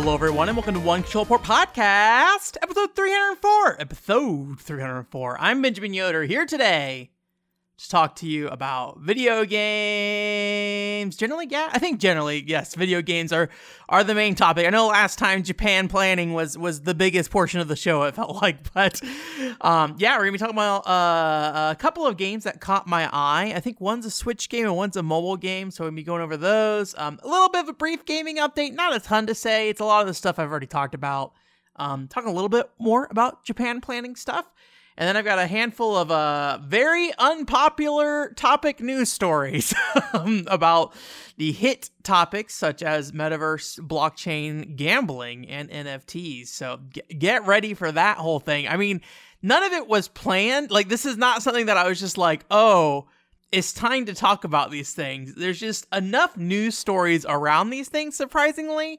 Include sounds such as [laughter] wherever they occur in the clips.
Hello, everyone, and welcome to One Controller Port Podcast, episode 304. Episode 304. I'm Benjamin Yoder here today to talk to you about video games. Generally, yeah, I think generally, yes, video games are are the main topic. I know last time Japan planning was was the biggest portion of the show. It felt like, [laughs] but um, yeah, we're gonna be talking about uh, a couple of games that caught my eye. I think one's a Switch game and one's a mobile game, so we'll be going over those. Um, a little bit of a brief gaming update, not a ton to say. It's a lot of the stuff I've already talked about. Um, talking a little bit more about Japan planning stuff. And then I've got a handful of uh, very unpopular topic news stories [laughs] um, about the hit topics such as metaverse, blockchain, gambling, and NFTs. So get ready for that whole thing. I mean, none of it was planned. Like, this is not something that I was just like, oh, it's time to talk about these things. There's just enough news stories around these things, surprisingly,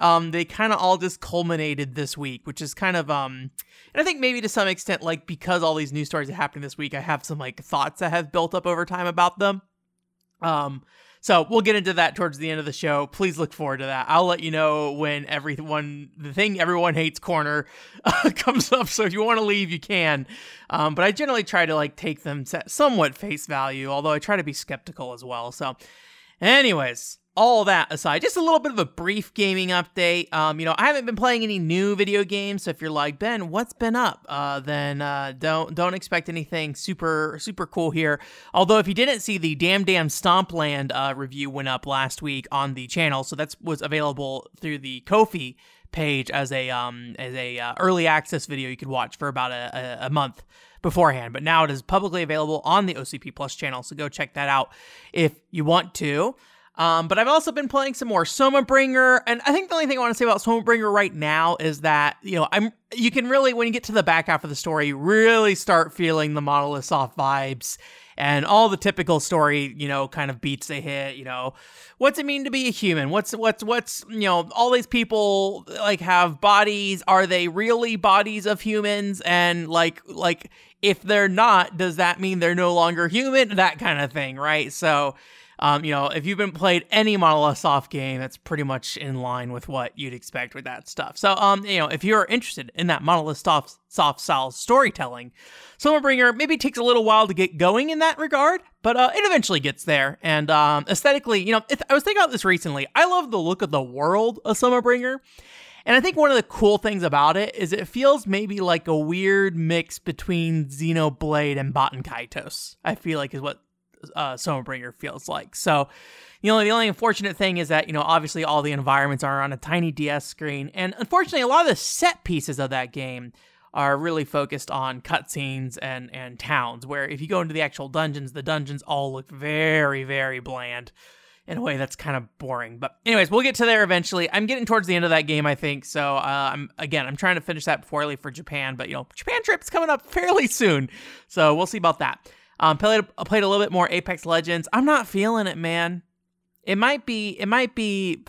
um, they kind of all just culminated this week, which is kind of um, and I think maybe to some extent, like because all these news stories are happening this week, I have some like thoughts that have built up over time about them. Um, so we'll get into that towards the end of the show. Please look forward to that. I'll let you know when everyone, the thing everyone hates corner uh, [laughs] comes up. So if you want to leave, you can. Um, but I generally try to like take them somewhat face value, although I try to be skeptical as well. So, anyways, all that aside, just a little bit of a brief gaming update. Um, you know, I haven't been playing any new video games, so if you're like Ben, what's been up? Uh, then uh, don't don't expect anything super super cool here. Although, if you didn't see the DamDam Stompland uh, review went up last week on the channel, so that was available through the Ko-fi page as a um as a uh, early access video you could watch for about a, a, a month beforehand. But now it is publicly available on the OCP Plus channel, so go check that out if you want to. Um, but I've also been playing some more Soma Bringer, and I think the only thing I want to say about Soma Bringer right now is that you know I'm you can really when you get to the back half of the story really start feeling the Monolith Soft vibes and all the typical story you know kind of beats they hit. You know, what's it mean to be a human? What's what's what's you know all these people like have bodies? Are they really bodies of humans? And like like if they're not, does that mean they're no longer human? That kind of thing, right? So um, you know, if you've been played any Monolith Soft game, that's pretty much in line with what you'd expect with that stuff. So, um, you know, if you're interested in that Monolith Soft, soft style storytelling, Bringer maybe takes a little while to get going in that regard, but uh, it eventually gets there. And um, aesthetically, you know, I was thinking about this recently. I love the look of the world of Bringer. And I think one of the cool things about it is it feels maybe like a weird mix between Xenoblade and Baten Kaitos. I feel like is what uh, Bringer feels like. So, you know, the only unfortunate thing is that, you know, obviously all the environments are on a tiny DS screen. And unfortunately, a lot of the set pieces of that game are really focused on cutscenes and, and towns, where if you go into the actual dungeons, the dungeons all look very, very bland in a way that's kind of boring. But anyways, we'll get to there eventually. I'm getting towards the end of that game, I think. So uh, I'm again, I'm trying to finish that before I leave for Japan. But you know, Japan trip's coming up fairly soon, so we'll see about that. Um, played played a little bit more Apex Legends. I'm not feeling it, man. It might be it might be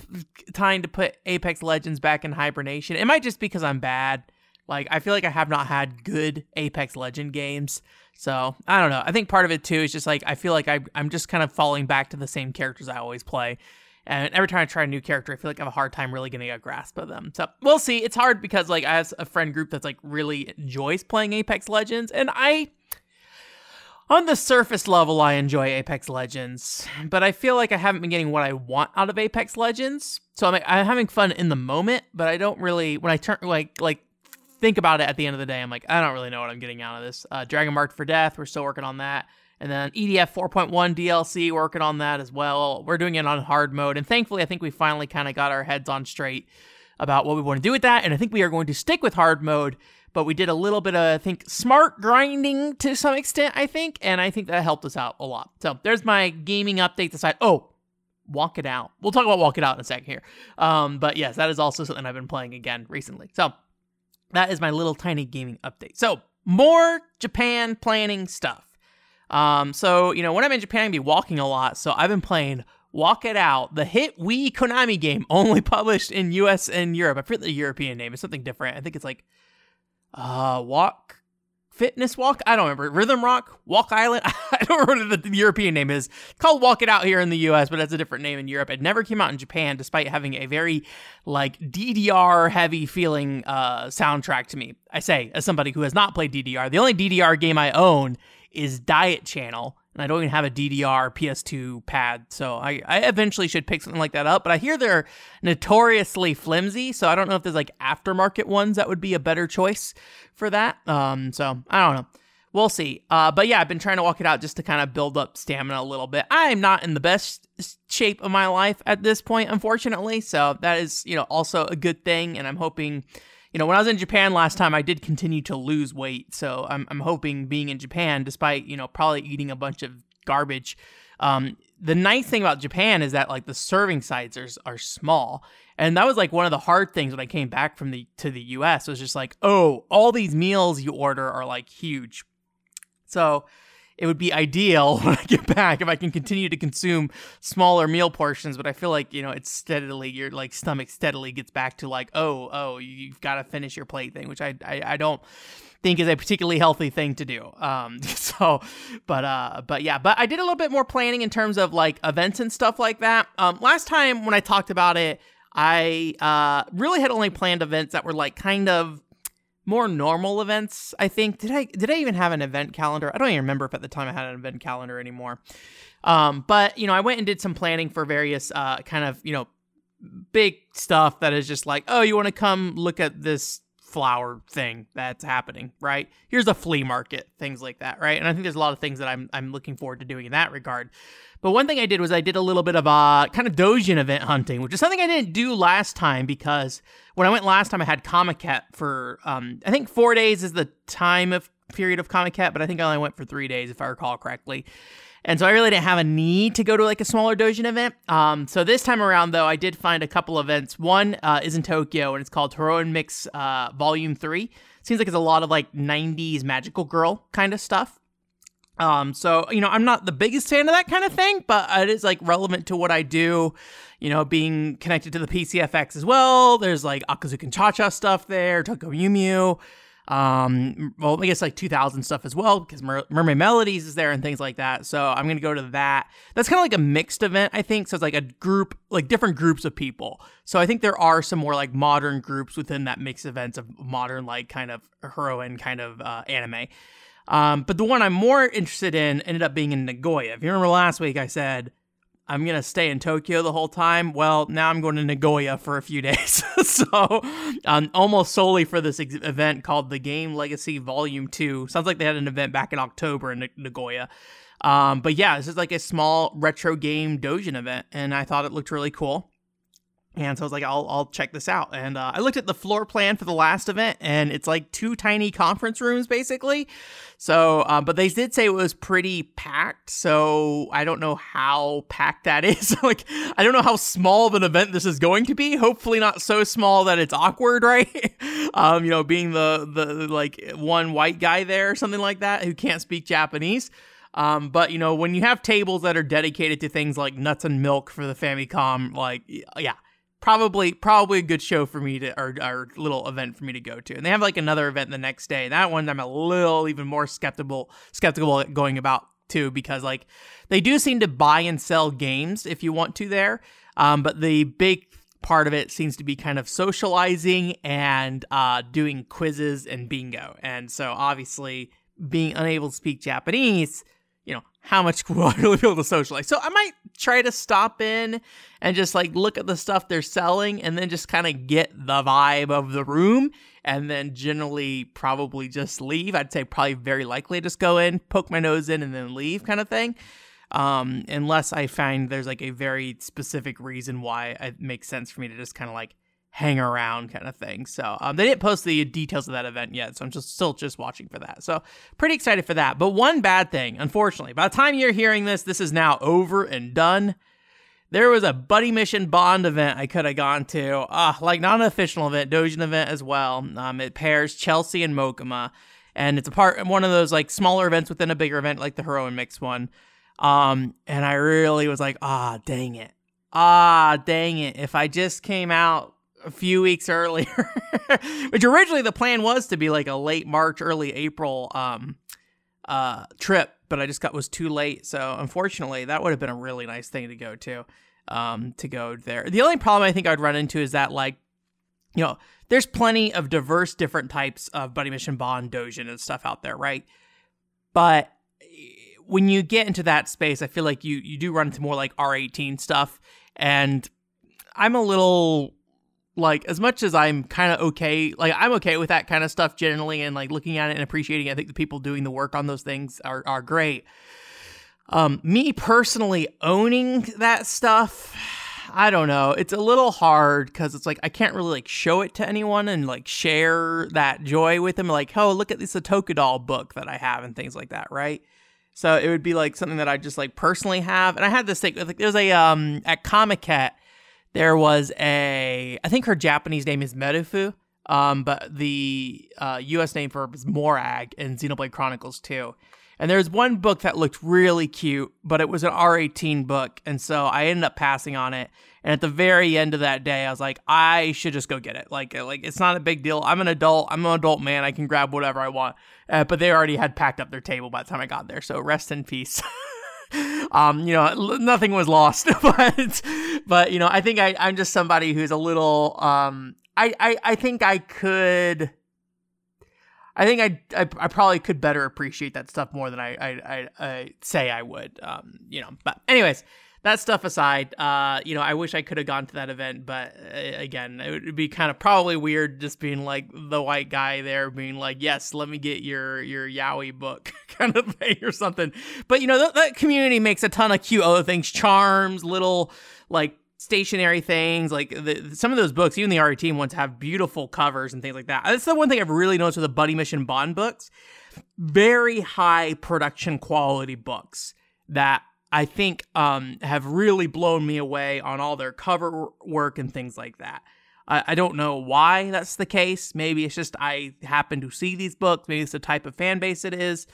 time to put Apex Legends back in hibernation. It might just because I'm bad. Like I feel like I have not had good Apex Legend games. So I don't know. I think part of it too is just like I feel like I, I'm just kind of falling back to the same characters I always play. And every time I try a new character, I feel like I have a hard time really getting a grasp of them. So we'll see. It's hard because like I have a friend group that's like really enjoys playing Apex Legends, and I on the surface level, I enjoy Apex Legends, but I feel like I haven't been getting what I want out of Apex Legends. So I'm, I'm having fun in the moment, but I don't really when I turn like like think about it at the end of the day. I'm like I don't really know what I'm getting out of this. Uh, Dragon Marked for Death, we're still working on that, and then EDF 4.1 DLC, working on that as well. We're doing it on hard mode, and thankfully, I think we finally kind of got our heads on straight about what we want to do with that, and I think we are going to stick with hard mode but we did a little bit of I think smart grinding to some extent, I think, and I think that helped us out a lot. So there's my gaming update. Aside, oh, walk it out. We'll talk about walk it out in a second here. Um, but yes, that is also something I've been playing again recently. So that is my little tiny gaming update. So more Japan planning stuff. Um, so you know when I'm in Japan, I be walking a lot. So I've been playing Walk It Out, the hit Wii Konami game, [laughs] only published in US and Europe. I forget the European name. It's something different. I think it's like uh walk Fitness Walk. I don't remember. Rhythm Rock, Walk Island. [laughs] I don't remember what the, the European name is. It's called Walk It Out here in the US, but it's a different name in Europe. It never came out in Japan, despite having a very like DDR heavy feeling uh, soundtrack to me. I say, as somebody who has not played DDR, the only DDR game I own is Diet Channel, and I don't even have a DDR PS2 pad, so I, I eventually should pick something like that up. But I hear they're notoriously flimsy, so I don't know if there's like aftermarket ones that would be a better choice for that. Um, so I don't know. We'll see. Uh, but yeah, I've been trying to walk it out just to kind of build up stamina a little bit. I'm not in the best shape of my life at this point, unfortunately. So that is, you know, also a good thing. And I'm hoping, you know, when I was in Japan last time, I did continue to lose weight. So I'm, I'm hoping being in Japan, despite, you know, probably eating a bunch of garbage, um, the nice thing about Japan is that like the serving sizes are, are small. And that was like one of the hard things when I came back from the to the US was just like, oh, all these meals you order are like huge. So it would be ideal [laughs] when I get back if I can continue to consume smaller meal portions. But I feel like you know it's steadily your like stomach steadily gets back to like oh oh you've got to finish your plate thing, which I, I I don't think is a particularly healthy thing to do. Um, [laughs] so, but uh, but yeah, but I did a little bit more planning in terms of like events and stuff like that. Um, last time when I talked about it, I uh really had only planned events that were like kind of more normal events. I think did I did I even have an event calendar? I don't even remember if at the time I had an event calendar anymore. Um, but you know, I went and did some planning for various uh kind of you know big stuff that is just like, oh, you want to come look at this flower thing that's happening, right? Here's a flea market, things like that, right? And I think there's a lot of things that I'm I'm looking forward to doing in that regard. But one thing I did was I did a little bit of uh kind of Dojin event hunting, which is something I didn't do last time because when I went last time I had Comiket for um I think four days is the time of period of Comiket, but I think I only went for three days if I recall correctly. And so I really didn't have a need to go to like a smaller Dojin event. Um, so this time around, though, I did find a couple events. One uh, is in Tokyo, and it's called Heroine Mix uh, Volume 3. Seems like it's a lot of like 90s magical girl kind of stuff. Um, so, you know, I'm not the biggest fan of that kind of thing, but it is like relevant to what I do, you know, being connected to the PCFX as well. There's like Akazukin Cha Cha stuff there, Tokyo Mew Mew. Um, well, I guess like 2000 stuff as well because Mer- Mermaid Melodies is there and things like that. So I'm gonna go to that. That's kind of like a mixed event, I think. So it's like a group, like different groups of people. So I think there are some more like modern groups within that mixed events of modern, like kind of heroine kind of uh, anime. Um, but the one I'm more interested in ended up being in Nagoya. If you remember last week, I said I'm gonna stay in Tokyo the whole time. Well, now I'm going to Nagoya for a few [laughs] days, [laughs] so um, almost solely for this ex- event called the Game Legacy Volume Two. Sounds like they had an event back in October in Nagoya. Um, but yeah, this is like a small retro game Dojin event, and I thought it looked really cool. And so I was like, I'll, I'll check this out. And uh, I looked at the floor plan for the last event, and it's like two tiny conference rooms, basically. So, uh, but they did say it was pretty packed. So I don't know how packed that [laughs] is. like, I don't know how small of an event this is going to be. Hopefully, not so small that it's awkward, [laughs] right? um, you know, being the the like one white guy there or something like that who can't speak Japanese. Um, but you know, when you have tables that are dedicated to things like nuts and milk for the Famicom, like yeah, probably probably a good show for me to or, or little event for me to go to. And they have like another event the next day. That one i'm a little even more skeptical skeptical going about too because like they do seem to buy and sell games if you want to there. Um, but the big part of it seems to be kind of socializing and uh, doing quizzes and bingo. And so obviously being unable to speak japanese you know, how much [laughs] will I really be able to socialize? So I might try to stop in and just like look at the stuff they're selling and then just kind of get the vibe of the room and then generally probably just leave. I'd say probably very likely just go in, poke my nose in, and then leave kind of thing. Um, unless I find there's like a very specific reason why it makes sense for me to just kind of like hang around kind of thing. So um, they didn't post the details of that event yet, so I'm just still just watching for that. So pretty excited for that. But one bad thing, unfortunately, by the time you're hearing this, this is now over and done. There was a Buddy Mission Bond event I could have gone to, uh, like not an official event, Dojin event as well. Um, it pairs Chelsea and Mokuma, and it's a part one of those like smaller events within a bigger event, like the Heroine Mix one. Um, and I really was like, ah, dang it, ah, dang it! If I just came out a few weeks earlier, [laughs] which originally the plan was to be like a late March, early April um, uh, trip, but I just got was too late. So unfortunately, that would have been a really nice thing to go to, um, to go there. The only problem I think I'd run into is that like, you know, there's plenty of diverse different types of Buddy Mission Bond Dojin and stuff out there, right? But when you get into that space, I feel like you you do run into more like R18 stuff, and I'm a little like as much as I'm kind of okay, like I'm okay with that kind of stuff generally, and like looking at it and appreciating. It, I think the people doing the work on those things are are great. Um, me personally owning that stuff, I don't know. It's a little hard because it's like I can't really like show it to anyone and like share that joy with them. Like, oh, look at this Otoca D'or book that I have and things like that, right? So it would be like something that I just like personally have. And I had this thing. Like, there's a um at Comiket there was a I think her Japanese name is Merufu, um, but the uh, U.S. name for her is Morag in Xenoblade Chronicles 2. And there's one book that looked really cute, but it was an R18 book, and so I ended up passing on it. And at the very end of that day, I was like, I should just go get it. Like, like it's not a big deal. I'm an adult. I'm an adult man. I can grab whatever I want. Uh, but they already had packed up their table by the time I got there. So rest in peace. [laughs] um, you know, nothing was lost, [laughs] but but you know, I think I I'm just somebody who's a little um, I I I think I could. I think I, I, I probably could better appreciate that stuff more than I I, I, I say I would. Um, you know, but anyways, that stuff aside, uh, you know, I wish I could have gone to that event, but uh, again, it would be kind of probably weird just being like the white guy there, being like, "Yes, let me get your your Yaoi book," [laughs] kind of thing or something. But you know, th- that community makes a ton of cute other things, charms, little like stationary things like the, some of those books even the R18 ones have beautiful covers and things like that that's the one thing i've really noticed with the buddy mission bond books very high production quality books that I think um, have really blown me away on all their cover work and things like that. I, I don't know why that's the case. Maybe it's just I happen to see these books. Maybe it's the type of fan base it is.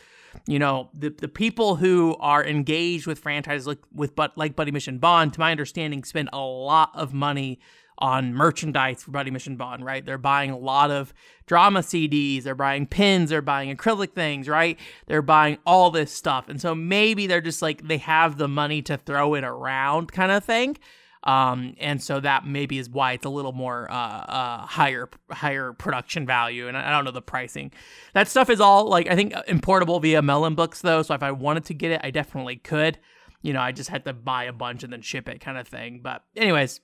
You know, the the people who are engaged with franchises like with but like Buddy Mission Bond, to my understanding, spend a lot of money on merchandise for Buddy Mission Bond, right? They're buying a lot of drama CDs, they're buying pins, they're buying acrylic things, right? They're buying all this stuff. And so maybe they're just like they have the money to throw it around kind of thing. Um, and so that maybe is why it's a little more uh, uh, higher higher production value. And I, I don't know the pricing. That stuff is all like I think importable via Melon Books though. So if I wanted to get it, I definitely could. You know, I just had to buy a bunch and then ship it, kind of thing. But anyways,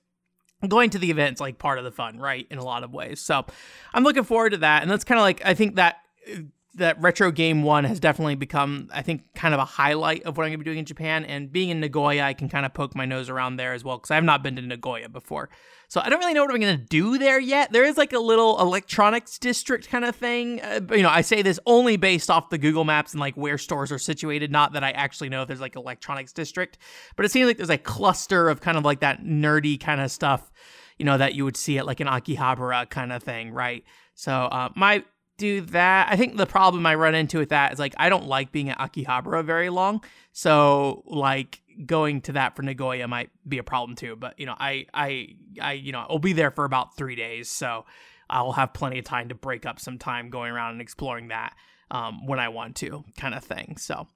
going to the event's like part of the fun, right? In a lot of ways. So I'm looking forward to that. And that's kind of like, I think that uh, that retro game one has definitely become, I think, kind of a highlight of what I'm going to be doing in Japan. And being in Nagoya, I can kind of poke my nose around there as well because I have not been to Nagoya before. So I don't really know what I'm going to do there yet. There is like a little electronics district kind of thing. Uh, you know, I say this only based off the Google Maps and like where stores are situated, not that I actually know if there's like electronics district. But it seems like there's a cluster of kind of like that nerdy kind of stuff, you know, that you would see at like an Akihabara kind of thing, right? So uh, my do that. I think the problem I run into with that is like I don't like being at Akihabara very long. So like going to that for Nagoya might be a problem too. But you know, I I I you know, I'll be there for about three days, so I'll have plenty of time to break up some time going around and exploring that um, when I want to, kind of thing. So.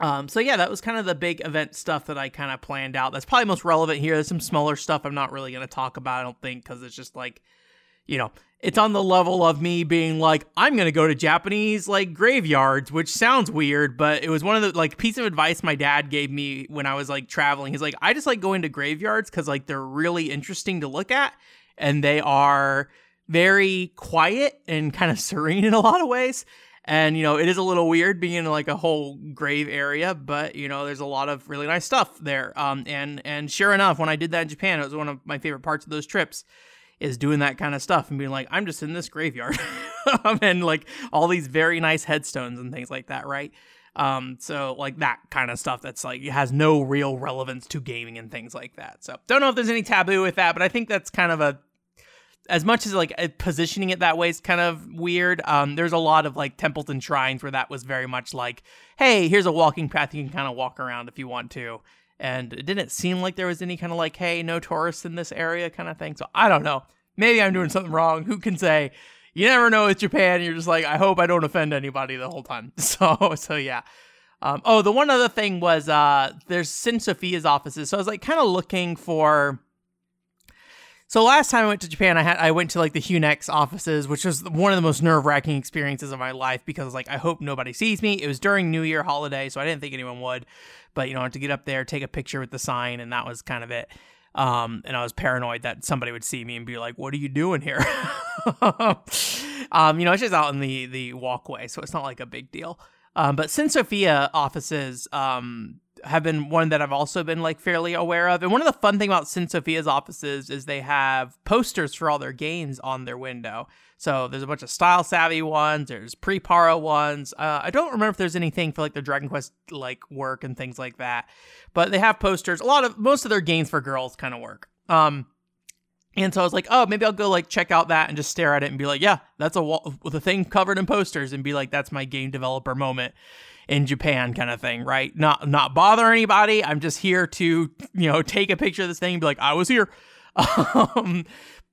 Um, so yeah, that was kind of the big event stuff that I kind of planned out. That's probably most relevant here. There's some smaller stuff I'm not really going to talk about. I don't think because it's just like, you know, it's on the level of me being like, I'm gonna go to Japanese like graveyards, which sounds weird, but it was one of the like piece of advice my dad gave me when I was like traveling. He's like, I just like going to graveyards because like they're really interesting to look at and they are very quiet and kind of serene in a lot of ways. And you know, it is a little weird being in like a whole grave area, but you know, there's a lot of really nice stuff there. Um, and and sure enough, when I did that in Japan, it was one of my favorite parts of those trips is doing that kind of stuff and being like, I'm just in this graveyard [laughs] and like all these very nice headstones and things like that, right? Um, so like that kind of stuff that's like has no real relevance to gaming and things like that. So don't know if there's any taboo with that, but I think that's kind of a as much as like positioning it that way is kind of weird. Um, there's a lot of like Templeton shrines where that was very much like, hey, here's a walking path you can kind of walk around if you want to and it didn't seem like there was any kind of like, hey, no tourists in this area kind of thing. So I don't know. maybe I'm doing something wrong. Who can say? You never know with Japan. You're just like, I hope I don't offend anybody the whole time. [laughs] So, so yeah. Um, oh, the one other thing was uh, there's syn Sophia's offices. So I was like kind of looking for. So last time I went to Japan, I had I went to like the Hunex offices, which was one of the most nerve wracking experiences of my life because like I hope nobody sees me. It was during New Year holiday, so I didn't think anyone would. But you know, I had to get up there, take a picture with the sign, and that was kind of it. Um, and I was paranoid that somebody would see me and be like, "What are you doing here?" [laughs] um, you know, it's just out in the the walkway, so it's not like a big deal. Um, but syn Sophia offices um, have been one that I've also been like fairly aware of. And one of the fun thing about syn Sophia's offices is they have posters for all their games on their window. So there's a bunch of style savvy ones. There's PriPara ones. Uh, I don't remember if there's anything for like the Dragon Quest like work and things like that. But they have posters. A lot of most of their games for girls kind of work. Um, and so I was like, oh, maybe I'll go like check out that and just stare at it and be like, yeah, that's a wall with a thing covered in posters and be like, that's my game developer moment in Japan kind of thing, right? Not not bother anybody. I'm just here to, you know, take a picture of this thing and be like, I was here. [laughs] Um,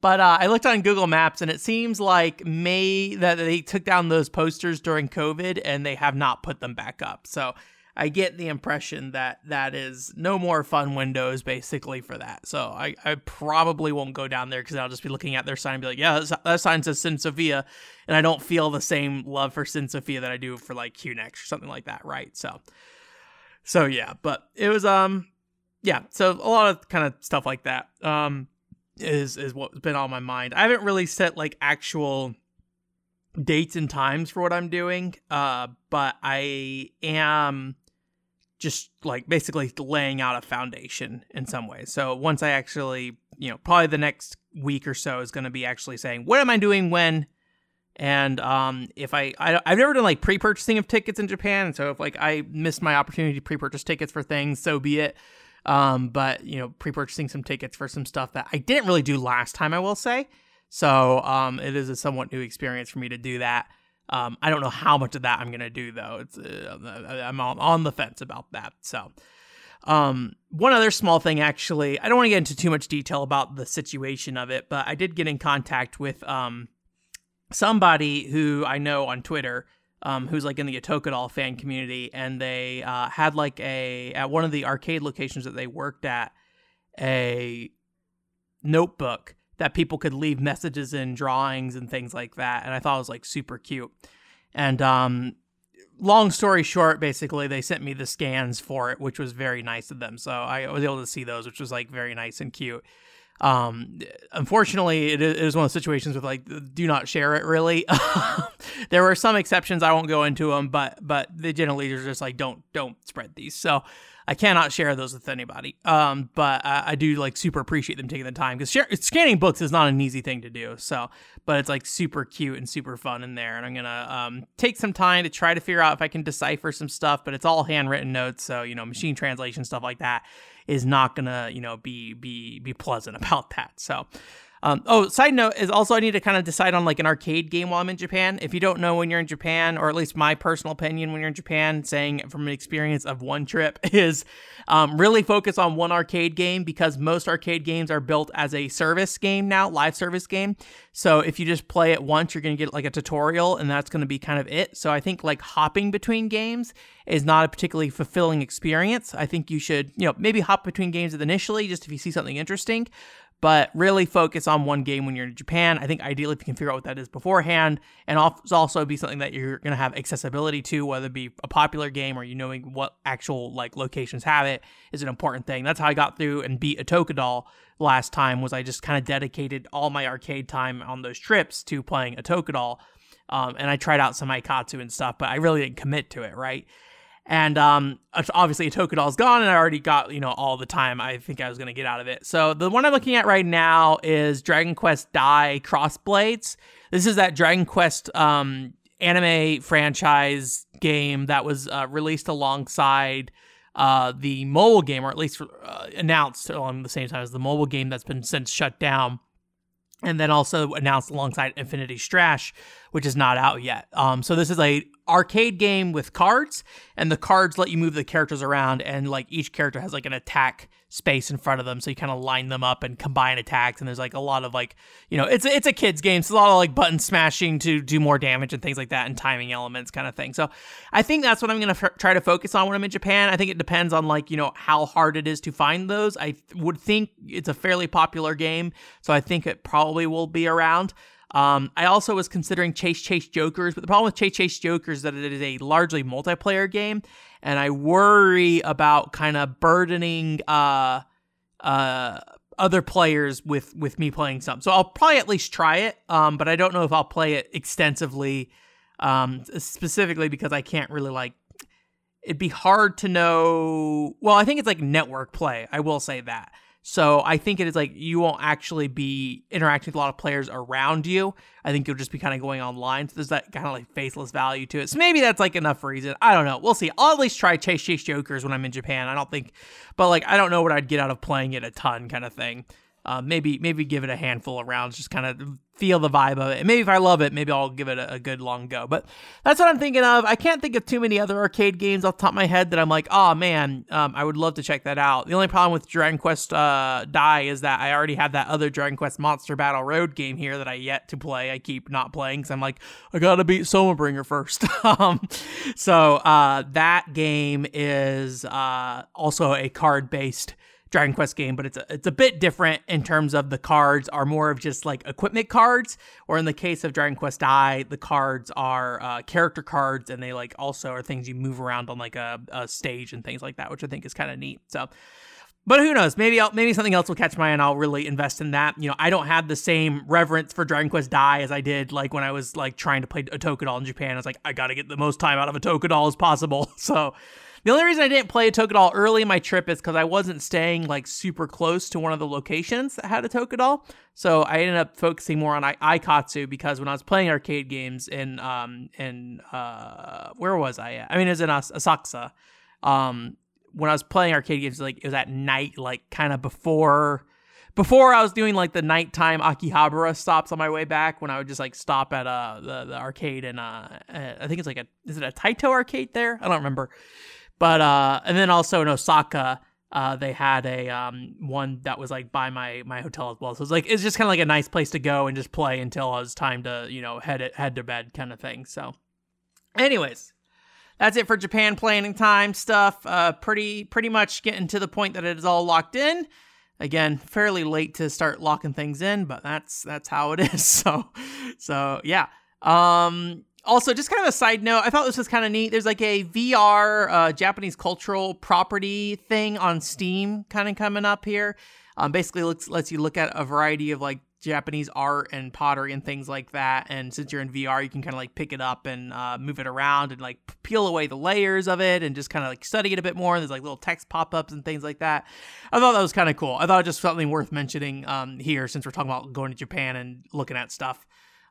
but uh, I looked on Google Maps and it seems like May that they took down those posters during COVID and they have not put them back up. So I get the impression that that is no more fun windows basically for that. So I, I probably won't go down there because I'll just be looking at their sign and be like, yeah, that sign says syn Sophia. And I don't feel the same love for syn Sophia that I do for like Hunex or something like that, right? So, so yeah, but it was, um, yeah, so a lot of kind of stuff like that, um, is, is what's been on my mind. I haven't really set like actual dates and times for what I'm doing, uh, but I am just like basically laying out a foundation in some ways. So once I actually, you know, probably the next week or so is going to be actually saying what am I doing when, and um, if I, I I've never done like pre-purchasing of tickets in Japan, so if like I missed my opportunity to pre-purchase tickets for things, so be it. Um, but you know, pre-purchasing some tickets for some stuff that I didn't really do last time, I will say. So um, it is a somewhat new experience for me to do that. Um, I don't know how much of that I'm gonna do though. It's uh, I'm on, the fence about that. So, um, one other small thing actually, I don't want to get into too much detail about the situation of it, but I did get in contact with um somebody who I know on Twitter. Um, who's like in the Otoca D'or fan community, and they uh, had like a at one of the arcade locations that they worked at a notebook that people could leave messages in drawings and things like that. And I thought it was like super cute. And um, long story short, basically, they sent me the scans for it, which was very nice of them. So I was able to see those, which was like very nice and cute. Um, unfortunately, it is one of the situations with like do not share it. Really, [laughs] there were some exceptions. I won't go into them, but but the generally are just like don't don't spread these. So I cannot share those with anybody. Um, but I, I do like super appreciate them taking the time because scanning books is not an easy thing to do. So, but it's like super cute and super fun in there. And I'm gonna um, take some time to try to figure out if I can decipher some stuff. But it's all handwritten notes, so you know, machine translation stuff like that is not gonna you know be be be pleasant [laughs] about that. So. Um, oh, side note is also I need to kind of decide on like an arcade game while I'm in Japan. If you don't know when you're in Japan, or at least my personal opinion when you're in Japan, saying from an experience of one trip [laughs] is um, really focus on one arcade game because most arcade games are built as a service game now, live service game. So if you just play it once, you're going to get like a tutorial and that's going to be kind of it. So I think like hopping between games is not a particularly fulfilling experience. I think you should, you know, maybe hop between games initially just if you see something interesting but really focus on one game when you're in Japan. I think ideally, if you can figure out what that is beforehand, and also be something that you're going to have accessibility to, whether it be a popular game or you knowing what actual like locations have it, is an important thing. That's how I got through and beat Otoca D'or last time. Was I just kind of dedicated all my arcade time on those trips to playing Otoca D'or. Um, and I tried out some Aikatsu and stuff, but I really didn't commit to it, right? And um, obviously, Otoca D'or is gone, and I already got you know all the time I think I was gonna get out of it. So the one I'm looking at right now is Dragon Quest Dai Crossblades. This is that Dragon Quest um, anime franchise game that was uh, released alongside uh, the mobile game, or at least uh, announced on the same time as the mobile game that's been since shut down and then also announced alongside Infinity Strash, which is not out yet. Um, so this is a arcade game with cards, and the cards let you move the characters around, and like each character has like an attack space in front of them, so you kind of line them up and combine attacks. And there's like a lot of like, you know, it's it's a kids game, so a lot of like button smashing to do more damage and things like that, and timing elements kind of thing. So I think that's what I'm gonna f- try to focus on when I'm in Japan. I think it depends on like you know how hard it is to find those. I th- would think it's a fairly popular game, so I think it probably will be around. Um, I also was considering Chase Chase Jokers, but the problem with Chase Chase Jokers is that it is a largely multiplayer game, and I worry about kind of burdening uh, uh, other players with with me playing some. So I'll probably at least try it, um, but I don't know if I'll play it extensively, um, specifically because I can't really like. It'd be hard to know. Well, I think it's like network play. I will say that. So I think it is like you won't actually be interacting with a lot of players around you. I think you'll just be kind of going online. So there's that kind of like faceless value to it. So maybe that's like enough reason. I don't know. We'll see. I'll at least try Chase Chase Jokers when I'm in Japan. I don't think, but like I don't know what I'd get out of playing it a ton kind of thing. Uh, maybe maybe give it a handful of rounds, just kind of feel the vibe of it. And maybe if I love it, maybe I'll give it a, a, good long go. But that's what I'm thinking of. I can't think of too many other arcade games off the top of my head that I'm like, oh man, um, I would love to check that out. The only problem with Dragon Quest uh, Dai is that I already have that other Dragon Quest Monster Battle Road game here that I yet to play. I keep not playing because I'm like, I gotta beat Soma Bringer first. [laughs] um, so uh, that game is uh, also a card based Dragon Quest game, but it's a, it's a bit different in terms of the cards are more of just like equipment cards, or in the case of Dragon Quest Dai, the cards are uh, character cards, and they like also are things you move around on like a, a stage and things like that, which I think is kind of neat. So, but who knows? Maybe I'll, maybe something else will catch my eye, and I'll really invest in that. You know, I don't have the same reverence for Dragon Quest Dai as I did like when I was like trying to play Otoca D'or in Japan. I was like, I got to get the most time out of Otoca D'or as possible. [laughs] So the only reason I didn't play Otoca D'or early in my trip is because I wasn't staying like super close to one of the locations that had Otoca D'or. So I ended up focusing more on I- because when I was playing arcade games in um in uh where was I at? I mean it was in As- Asakusa. Um when I was playing arcade games like it was at night, like kind of before before I was doing like the nighttime Akihabara stops on my way back when I would just like stop at uh the, the arcade and uh I think it's like a is it a Taito arcade there? I don't remember. But uh, and then also in Osaka, uh, they had a um one that was like by my my hotel as well. So it's like it's just kind of like a nice place to go and just play until it was time to you know head head to bed kind of thing. So, anyways, that's it for Japan planning time stuff. Uh, pretty pretty much getting to the point that it is all locked in. Again, fairly late to start locking things in, but that's that's how it [laughs] is. So, so yeah. Um, also, just kind of a side note, I thought this was kind of neat. There's like a VR uh, Japanese cultural property thing on Steam kind of coming up here. Um, basically, looks lets you look at a variety of like Japanese art and pottery and things like that. And since you're in VR, you can kind of like pick it up and uh, move it around and like peel away the layers of it and just kind of like study it a bit more. And there's like little text pop ups and things like that. I thought that was kind of cool. I thought it just something worth mentioning um, here since we're talking about going to Japan and looking at stuff.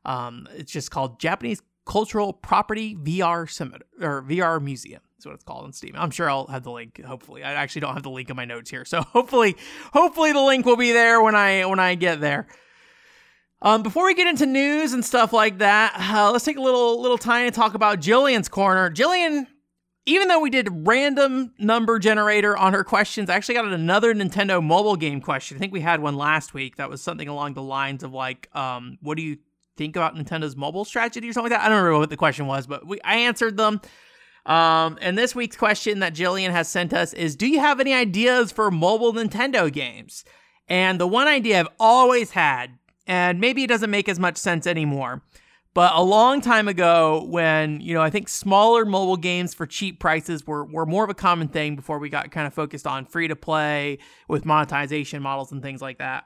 Um, it's just called Japanese Cultural Property VR Summit or VR Museum is what it's called on Steam. I'm sure I'll have the link. Hopefully, I actually don't have the link in my notes here, so [laughs] hopefully, hopefully the link will be there when I when I get there. Um, before we get into news and stuff like that, uh, let's take a little little time to talk about Jillian's corner. Jillian, even though we did random number generator on her questions, I actually got another Nintendo mobile game question. I think we had one last week that was something along the lines of like, um, what do you think about Nintendo's mobile strategy or something like that. I don't remember what the question was, but we I answered them. Um, and this week's question that Jillian has sent us is Do you have any ideas for mobile Nintendo games? And the one idea I've always had, and maybe it doesn't make as much sense anymore, but a long time ago, when, you know, I think smaller mobile games for cheap prices were, were more of a common thing before we got kind of focused on free to play with monetization models and things like that,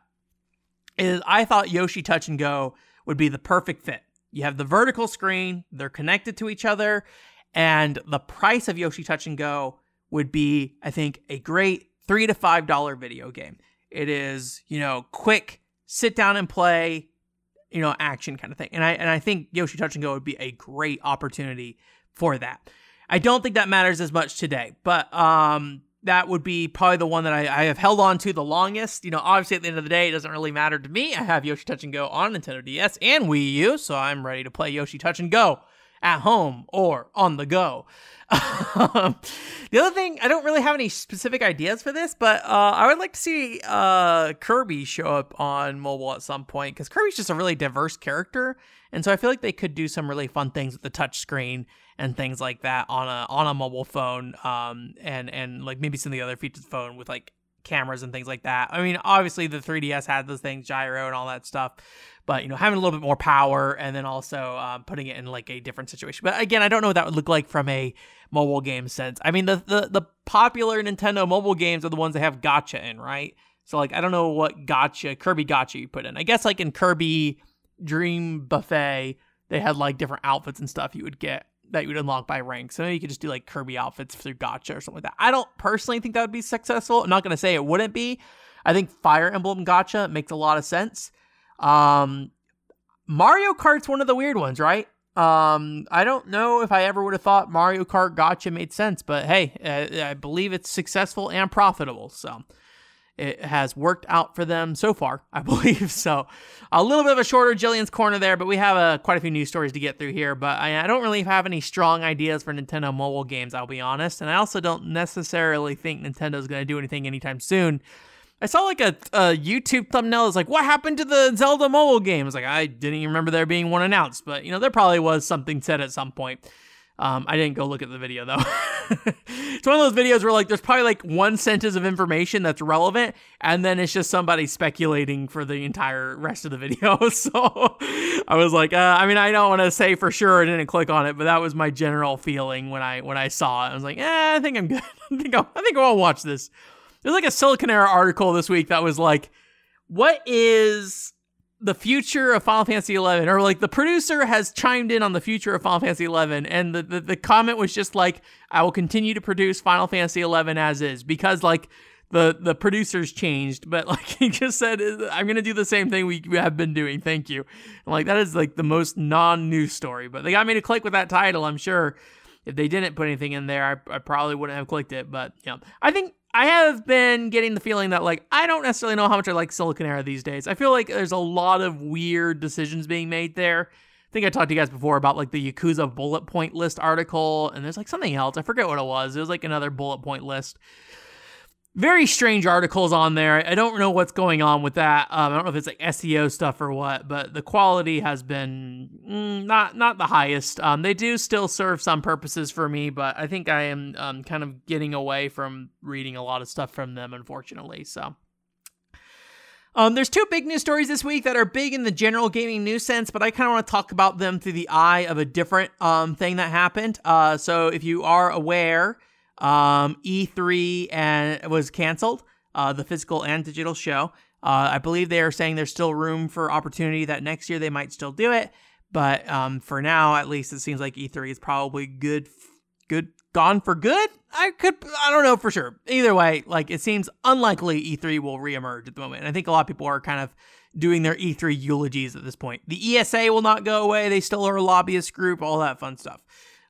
is I thought Yoshi Touch and Go would be the perfect fit. You have the vertical screen, they're connected to each other, and the price of Yoshi Touch and Go would be, I think, a great three to five dollar video game. It is, you know, quick, sit down and play, you know, action kind of thing. And I and I think Yoshi Touch and Go would be a great opportunity for that. I don't think that matters as much today, but um, that would be probably the one that I, I, have held on to the longest. You know, obviously at the end of the day, it doesn't really matter to me. I have Yoshi Touch and Go on Nintendo DS and Wii U, so I'm ready to play Yoshi Touch and Go at home or on the go. the other thing, I don't really have any specific ideas for this, but uh, I would like to see uh, Kirby show up on mobile at some point because Kirby's just a really diverse character, and so I feel like they could do some really fun things with the touch screen and things like that on a on a mobile phone, um, and and like maybe some of the other features of the phone with like cameras and things like that. I mean, obviously the 3DS had those things, gyro and all that stuff, but you know, having a little bit more power and then also um, putting it in like a different situation. But again, I don't know what that would look like from a mobile game sense. I mean, the the the popular Nintendo mobile games are the ones that have gacha in, right? So like, I don't know what gacha Kirby gacha you put in. I guess like in Kirby Dream Buffet, they had like different outfits and stuff you would get that you would unlock by rank. So maybe you could just do like Kirby outfits through gacha or something like that. I don't personally think that would be successful. I'm not going to say it wouldn't be. I think Fire Emblem gacha makes a lot of sense. Um, Mario Kart's one of the weird ones, right? Um, I don't know if I ever would have thought Mario Kart Gacha made sense, but hey, I, I believe it's successful and profitable. So it has worked out for them so far, [laughs] I believe. So a little bit of a shorter Jillian's corner there, but we have uh, quite a few news stories to get through here. But I, I, don't really have any strong ideas for Nintendo mobile games, I'll be honest. And I also don't necessarily think Nintendo's going to do anything anytime soon. I saw like a, a YouTube thumbnail. It's like, what happened to the Zelda mobile game? I was like, I didn't even remember there being one announced, but you know, there probably was something said at some point. Um, I didn't go look at the video though. [laughs] it's one of those videos where like there's probably like one sentence of information that's relevant, and then it's just somebody speculating for the entire rest of the video. [laughs] so I was like, uh, I mean, I don't want to say for sure I didn't click on it, but that was my general feeling when I when I saw it. I was like, eh, I think I'm good. [laughs] I think I'll, I think I'll watch this. There's like a Siliconera article this week that was like, what is the future of Final Fantasy XI, or like the producer has chimed in on the future of Final Fantasy XI, and the, the, the comment was just like, I will continue to produce Final Fantasy XI as is because like the the producers changed, but [laughs] like he just said, I'm gonna do the same thing we, we have been doing. Thank you. And like that is like the most non news story, but they got me to click with that title. I'm sure if they didn't put anything in there, I, I probably wouldn't have clicked it. But yeah, I think I have been getting the feeling that like I don't necessarily know how much I like Siliconera these days. I feel like there's a lot of weird decisions being made there. I think I talked to you guys before about like the Yakuza bullet point list article, and there's like something else. I forget what it was. It was like another bullet point list very strange articles on there. I don't know what's going on with that. Um, I don't know if it's like SEO stuff or what, but the quality has been mm, not not the highest. Um, they do still serve some purposes for me, but I think I am um, kind of getting away from reading a lot of stuff from them, unfortunately. So. Um, there's two big news stories this week that are big in the general gaming news sense, but I kind of want to talk about them through the eye of a different um, thing that happened. Uh, so if you are aware, um, E3 and was canceled, uh, the physical and digital show. Uh, I believe they are saying there's still room for opportunity that next year they might still do it, but um, for now, at least, it seems like E3 is probably good, good, gone for good. I could, I don't know for sure. Either way, like it seems unlikely E3 will reemerge at the moment. And I think a lot of people are kind of doing their E3 eulogies at this point. The ESA will not go away. They still are a lobbyist group, all that fun stuff.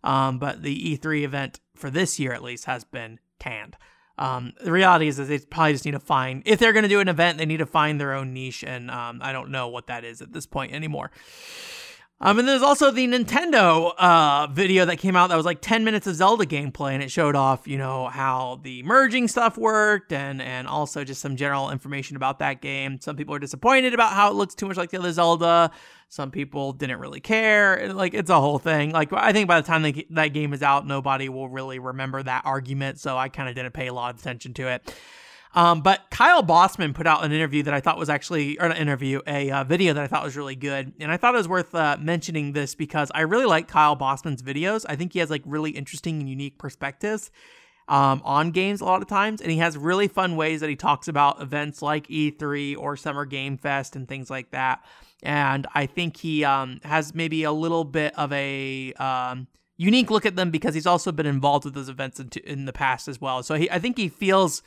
Um, but the E3 event for this year at least has been canned. Um, the reality is that they probably just need to find if they're going to do an event, they need to find their own niche, and um, I don't know what that is at this point anymore. Um, and there's also the Nintendo uh, video that came out that was like 10 minutes of Zelda gameplay, and it showed off, you know, how the merging stuff worked, and and also just some general information about that game. Some people are disappointed about how it looks too much like the other Zelda. Some people didn't really care. Like it's a whole thing. Like I think by the time they, that game is out, nobody will really remember that argument. So I kind of didn't pay a lot of attention to it. Um, but Kyle Bosman put out an interview that I thought was actually, or an interview, a uh, video that I thought was really good. And I thought it was worth uh, mentioning this because I really like Kyle Bosman's videos. I think he has like really interesting and unique perspectives um, on games a lot of times. And he has really fun ways that he talks about events like E3 or Summer Game Fest and things like that. And I think he um, has maybe a little bit of a. Um, unique look at them because he's also been involved with those events in, in the past as well. So he, I think he feels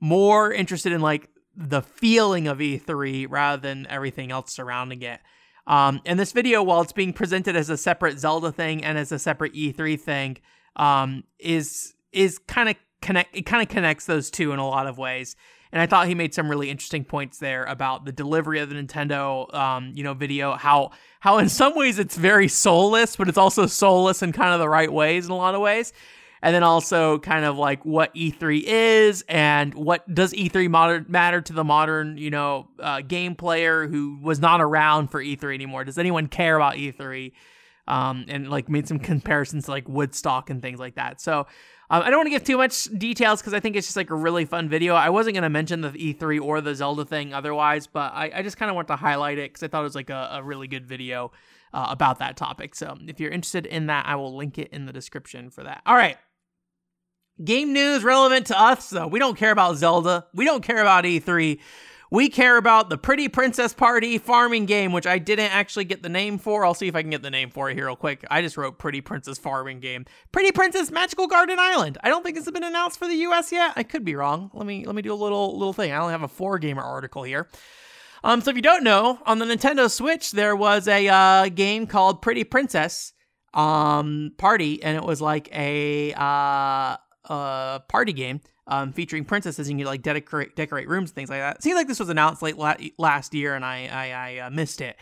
more interested in like the feeling of E3 rather than everything else surrounding it. Um, and this video, while it's being presented as a separate Zelda thing and as a separate E3 thing, um, is is kind of connect. It kind of connects those two in a lot of ways. And I thought he made some really interesting points there about the delivery of the Nintendo, um, you know, video. How how in [laughs] some ways it's very soulless, but it's also soulless in kind of the right ways in a lot of ways and then also kind of like what E3 is and what does E3 modern, matter to the modern, you know, uh, game player who was not around for E3 anymore. Does anyone care about E3? Um, and like made some comparisons to like Woodstock and things like that. So um, I don't want to give too much details because I think it's just like a really fun video. I wasn't going to mention the E3 or the Zelda thing otherwise, but I, I just kind of want to highlight it because I thought it was like a, a really good video uh, about that topic. So if you're interested in that, I will link it in the description for that. All right. Game news relevant to us, though. We don't care about Zelda. We don't care about E3. We care about the Pretty Princess Party farming game, which I didn't actually get the name for. I'll see if I can get the name for it here real quick. I just wrote Pretty Princess Farming Game. Pretty Princess Magical Garden Island. I don't think it's been announced for the US yet. I could be wrong. Let me let me do a little little thing. I only have a 4Gamer article here. Um, so if you don't know, on the Nintendo Switch there was a uh, game called Pretty Princess um Party, and it was like a uh uh, party game um, featuring princesses and you like decorate decorate rooms and things like that. Seems like this was announced late la- last year and I I, I uh, missed it.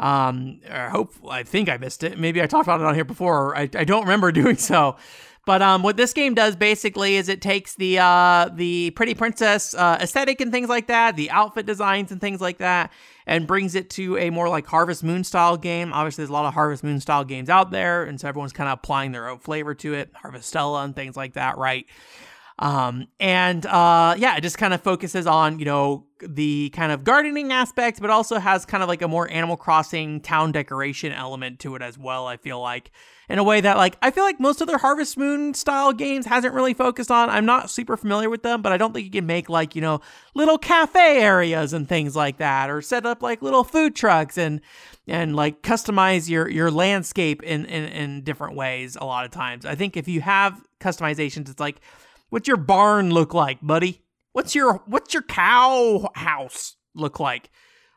Um, or hope I think I missed it. Maybe I talked about it on here before. I, I don't remember [laughs] doing so. But um, what this game does basically is it takes the uh, the pretty princess uh, aesthetic and things like that, the outfit designs and things like that, and brings it to a more like Harvest Moon style game. Obviously, there's a lot of Harvest Moon style games out there, and so everyone's kind of applying their own flavor to it, Harvestella and things like that, right? Um, and uh, yeah, it just kind of focuses on you know the kind of gardening aspect, but also has kind of like a more Animal Crossing town decoration element to it as well. I feel like in a way that like I feel like most other Harvest Moon style games hasn't really focused on. I'm not super familiar with them, but I don't think you can make like, you know, little cafe areas and things like that or set up like little food trucks and and like customize your your landscape in in, in different ways a lot of times. I think if you have customizations it's like what's your barn look like, buddy? What's your what's your cow house look like?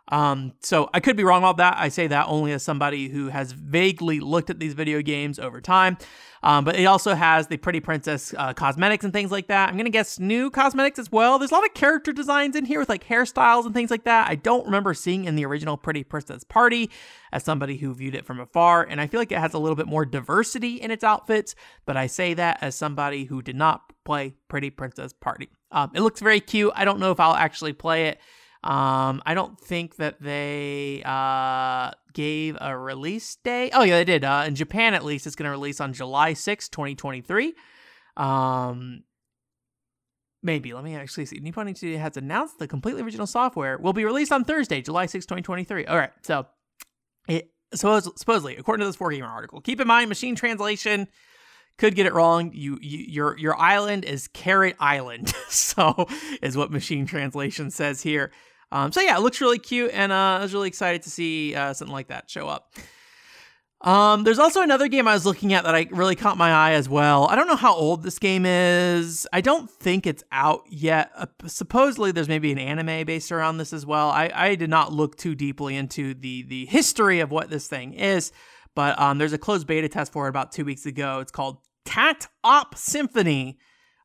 Um, so I could be wrong about that. I say that only as somebody who has vaguely looked at these video games over time. Um, but it also has the Pretty Princess uh, cosmetics and things like that. I'm gonna guess new cosmetics as well. There's a lot of character designs in here with like hairstyles and things like that. I don't remember seeing in the original Pretty Princess Party as somebody who viewed it from afar, and I feel like it has a little bit more diversity in its outfits. But I say that as somebody who did not play Pretty Princess Party. Um, it looks very cute. I don't know if I'll actually play it. Um, I don't think that they uh, gave a release date. Oh, yeah, they did. Uh, in Japan, at least, it's going to release on July 6, 2023. Um, maybe. Let me actually see. Nippon Ichi has announced the completely original software will be released on Thursday, July 6, 2023. All right. So, it supposedly, according to this 4Gamer article, keep in mind machine translation could get it wrong. You, you your your island is Carrot Island, [laughs] so is what machine translation says here. Um, so yeah, it looks really cute, and uh, I was really excited to see uh, something like that show up. Um, there's also another game I was looking at that I really caught my eye as well. I don't know how old this game is. I don't think it's out yet. Uh, supposedly, there's maybe an anime based around this as well. I, I did not look too deeply into the the history of what this thing is, but um, there's a closed beta test for it about two weeks ago. It's called Takt Op Symphony.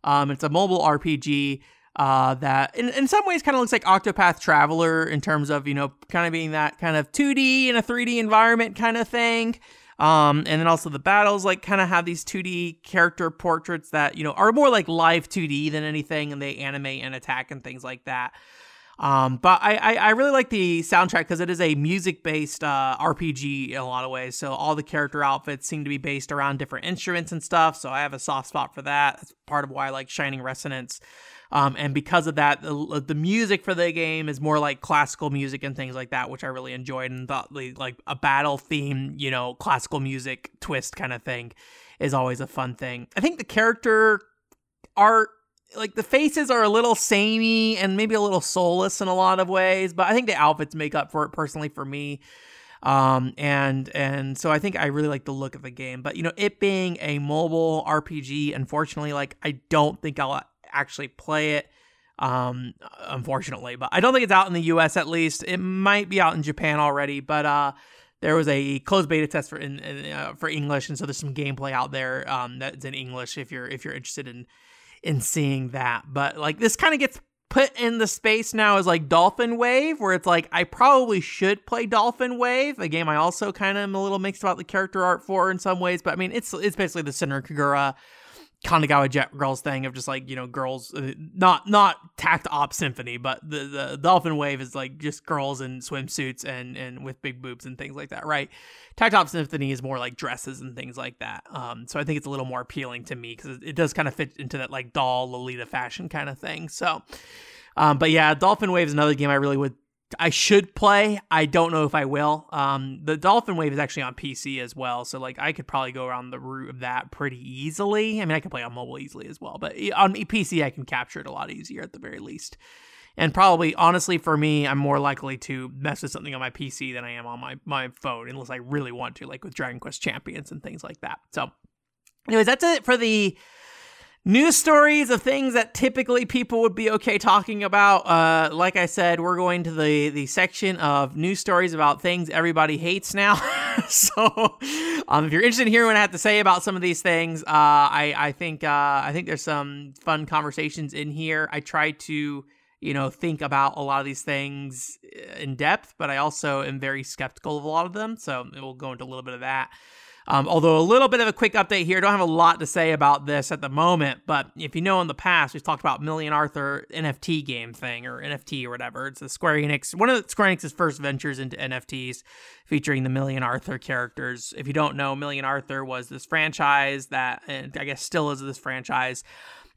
Um, it's a mobile RPG uh, that in, in some ways kind of looks like Octopath Traveler in terms of, you know, kind of being that kind of 2D in a 3D environment kind of thing. Um, and then also the battles like kind of have these 2D character portraits that, you know, are more like live 2D than anything and they animate and attack and things like that. Um, but I, I, I, really like the soundtrack because it is a music based uh, RPG in a lot of ways. So all the character outfits seem to be based around different instruments and stuff. So I have a soft spot for that. That's part of why I like Shining Resonance. Um, and because of that, the, the music for the game is more like classical music and things like that, which I really enjoyed and thought like a battle theme, you know, classical music twist kind of thing is always a fun thing. I think the character art like the faces are a little samey and maybe a little soulless in a lot of ways, but I think the outfits make up for it personally for me. Um, and and so I think I really like the look of the game, but you know, it being a mobile RPG, unfortunately, like I don't think I'll actually play it. Um, unfortunately, but I don't think it's out in the U.S. at least. It might be out in Japan already, but uh, there was a closed beta test for in, in uh, for English, and so there's some gameplay out there um, that's in English if you're if you're interested in in seeing that. But like this kind of gets put in the space now as like Dolphin Wave, where it's like I probably should play Dolphin Wave, a game I also kind of am a little mixed about the character art for in some ways. But I mean, it's it's basically the Senran Kagura Kanagawa Jet Girls thing of just like you know girls, uh, not not Takt Op Symphony, but the the Dolphin Wave is like just girls in swimsuits and and with big boobs and things like that, right? Takt Op Symphony is more like dresses and things like that. Um, so I think it's a little more appealing to me because it does kind of fit into that like doll Lolita fashion kind of thing. So, um, but yeah, Dolphin Wave is another game I really would I should play. I don't know if I will. Um, the Dolphin Wave is actually on PC as well, so like I could probably go around the route of that pretty easily. I mean, I can play on mobile easily as well, but on PC I can capture it a lot easier at the very least. And probably, honestly, for me, I'm more likely to mess with something on my PC than I am on my my phone, unless I really want to, like with Dragon Quest Champions and things like that. So, anyways, that's it for the news stories of things that typically people would be okay talking about. Uh, like I said, we're going to the the section of news stories about things everybody hates now. [laughs] so, um, if you're interested in hearing what I have to say about some of these things, uh, I I think uh, I think there's some fun conversations in here. I try to you know think about a lot of these things in depth, but I also am very skeptical of a lot of them. So we'll go into a little bit of that. Um, although a little bit of a quick update here, don't have a lot to say about this at the moment, but if you know in the past, we've talked about Million Arthur NFT game thing or NFT or whatever. It's the Square Enix, one of the Square Enix's first ventures into NFTs featuring the Million Arthur characters. If you don't know, Million Arthur was this franchise that, and I guess still is this franchise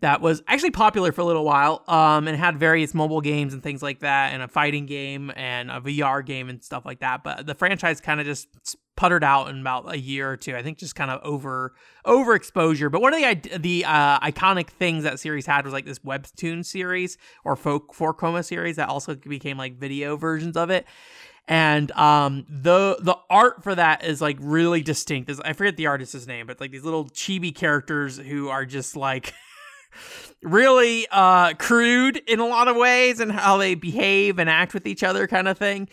that was actually popular for a little while um, and had various mobile games and things like that and a fighting game and a VR game and stuff like that. But the franchise kind of just puttered out in about a year or two. I think just kind of over overexposure. But one of the the uh, iconic things that series had was like this webtoon series or folk 4-koma series that also became like video versions of it. And um the the art for that is like really distinct. I forget the artist's name, but like these little chibi characters who are just like [laughs] really uh crude in a lot of ways and how they behave and act with each other kind of thing.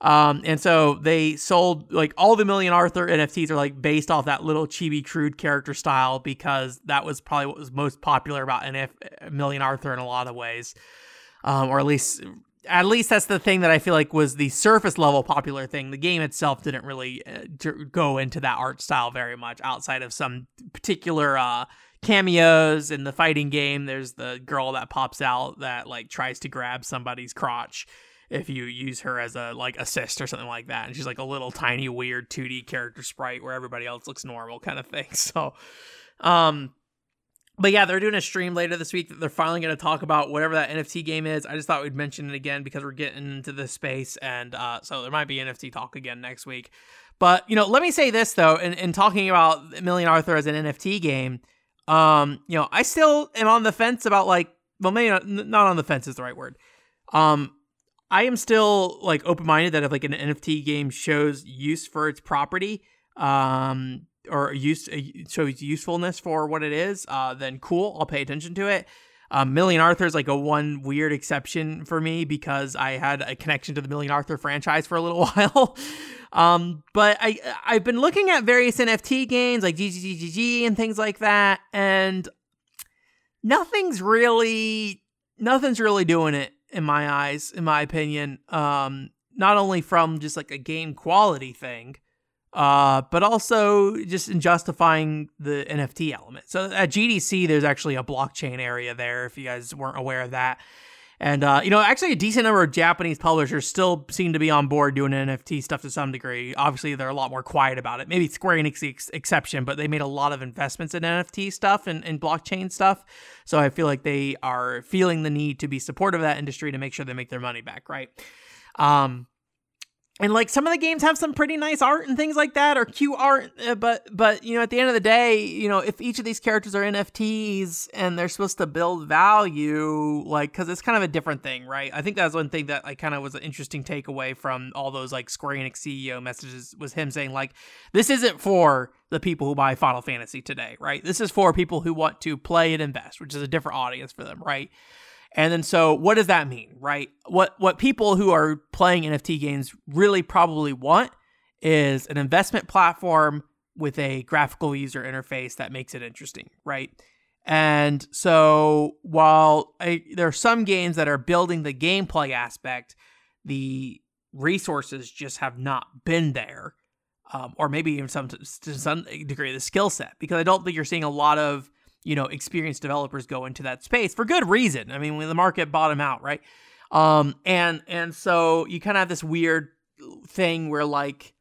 Um, and so they sold like all the Million Arthur NFTs are like based off that little chibi crude character style because that was probably what was most popular about NF Million Arthur in a lot of ways, um, or at least at least that's the thing that I feel like was the surface level popular thing. The game itself didn't really uh, go into that art style very much outside of some particular uh, cameos in the fighting game. There's the girl that pops out that like tries to grab somebody's crotch if you use her as a like assist or something like that. And she's like a little tiny weird 2D character sprite where everybody else looks normal kind of thing. [laughs] So um but yeah, they're doing a stream later this week that they're finally going to talk about whatever that NFT game is. I just thought we'd mention it again because we're getting into this space, and uh, so there might be NFT talk again next week. But you know, let me say this though, in, in talking about Million Arthur as an NFT game, um, you know, I still am on the fence about like, well, maybe not, not on the fence is the right word. Um, I am still like open minded that if like an NFT game shows use for its property, um, or use uh, shows usefulness for what it is, uh, then cool, I'll pay attention to it. Um, Million Arthur is like a one weird exception for me because I had a connection to the Million Arthur franchise for a little [laughs] while. um, but I I've been looking at various NFT games like GGGGG and things like that, and nothing's really nothing's really doing it in my eyes, in my opinion. Um, not only from just like a game quality thing, uh, but also just in justifying the NFT element. So at GDC, there's actually a blockchain area there, if you guys weren't aware of that. And, uh, you know, actually a decent number of Japanese publishers still seem to be on board doing NFT stuff to some degree. Obviously, they're a lot more quiet about it. Maybe Square Enix the ex- exception, but they made a lot of investments in NFT stuff and, and blockchain stuff. So I feel like they are feeling the need to be supportive of that industry to make sure they make their money back, right? Um, and like some of the games have some pretty nice art and things like that or cute art uh, but but you know at the end of the day you know if each of these characters are nfts and they're supposed to build value like because it's kind of a different thing right? I think that's one thing that like kind of was an interesting takeaway from all those like square enix ceo messages was him saying like this isn't for the people who buy final fantasy today right? This is for people who want to play and invest which is a different audience for them right and then so what does that mean, right? What what people who are playing NFT games really probably want is an investment platform with a graphical user interface that makes it interesting, right? And so while I, there are some games that are building the gameplay aspect, the resources just have not been there. Um, or maybe even some to some degree the skill set because I don't think you're seeing a lot of you know experienced developers go into that space for good reason. I mean, when the market bottom out, right? Um, and and so you kind of have this weird thing where like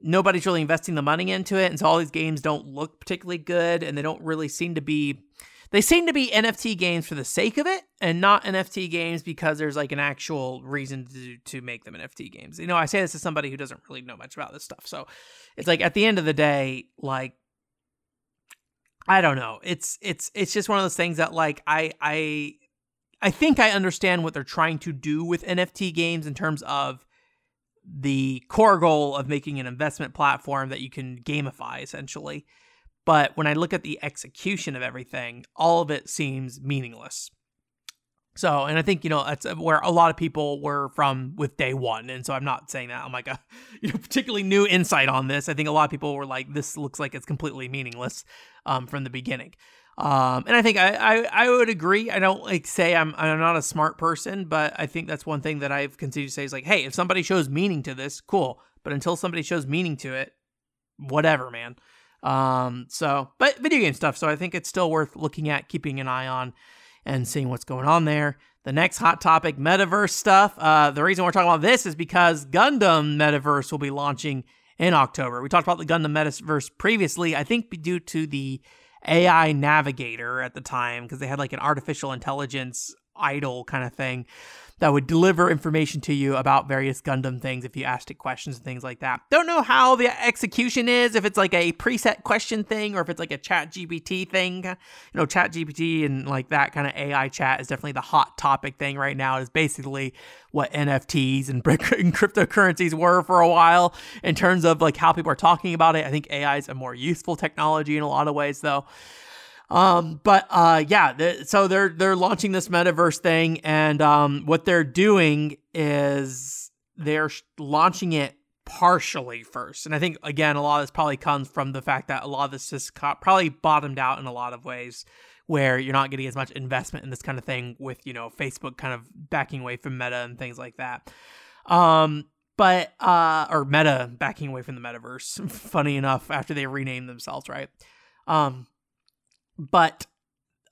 nobody's really investing the money into it, and so all these games don't look particularly good, and they don't really seem to be. They seem to be NFT games for the sake of it, and not NFT games because there's like an actual reason to to make them NFT games. You know, I say this as somebody who doesn't really know much about this stuff, so it's like at the end of the day, like I don't know. It's it's it's just one of those things that like I I I think I understand what they're trying to do with NFT games in terms of the core goal of making an investment platform that you can gamify essentially. But when I look at the execution of everything, all of it seems meaningless. So, and I think, you know, that's where a lot of people were from with day one. And so I'm not saying that I'm like a [laughs] you know, particularly new insight on this. I think a lot of people were like, this looks like it's completely meaningless um, from the beginning. Um, and I think I, I, I would agree. I don't like say I'm I'm not a smart person, but I think that's one thing that I've continued to say is like, hey, if somebody shows meaning to this, cool. But until somebody shows meaning to it, whatever, man. Um, so but video game stuff, so I think it's still worth looking at, keeping an eye on, and seeing what's going on there. The next hot topic, metaverse stuff. Uh, the reason we're talking about this is because Gundam Metaverse will be launching in October. We talked about the Gundam Metaverse previously, I think due to the AI navigator at the time because they had like an artificial intelligence idol kind of thing that would deliver information to you about various Gundam things if you asked it questions and things like that. Don't know how the execution is, if it's like a preset question thing or if it's like a chat GPT thing. You know, chat GPT and like that kind of AI chat is definitely the hot topic thing right now. It is basically what NFTs and, [laughs] and cryptocurrencies were for a while in terms of like how people are talking about it. I think AI is a more useful technology in a lot of ways though. Um, but uh, yeah, so they're they're launching this metaverse thing, and um, what they're doing is they're launching it partially first. And I think again, a lot of this probably comes from the fact that a lot of this is probably bottomed out in a lot of ways, where you're not getting as much investment in this kind of thing with you know Facebook kind of backing away from Meta and things like that. Um, but uh, or Meta backing away from the metaverse. [laughs] Funny enough, after they renamed themselves, right? Um, but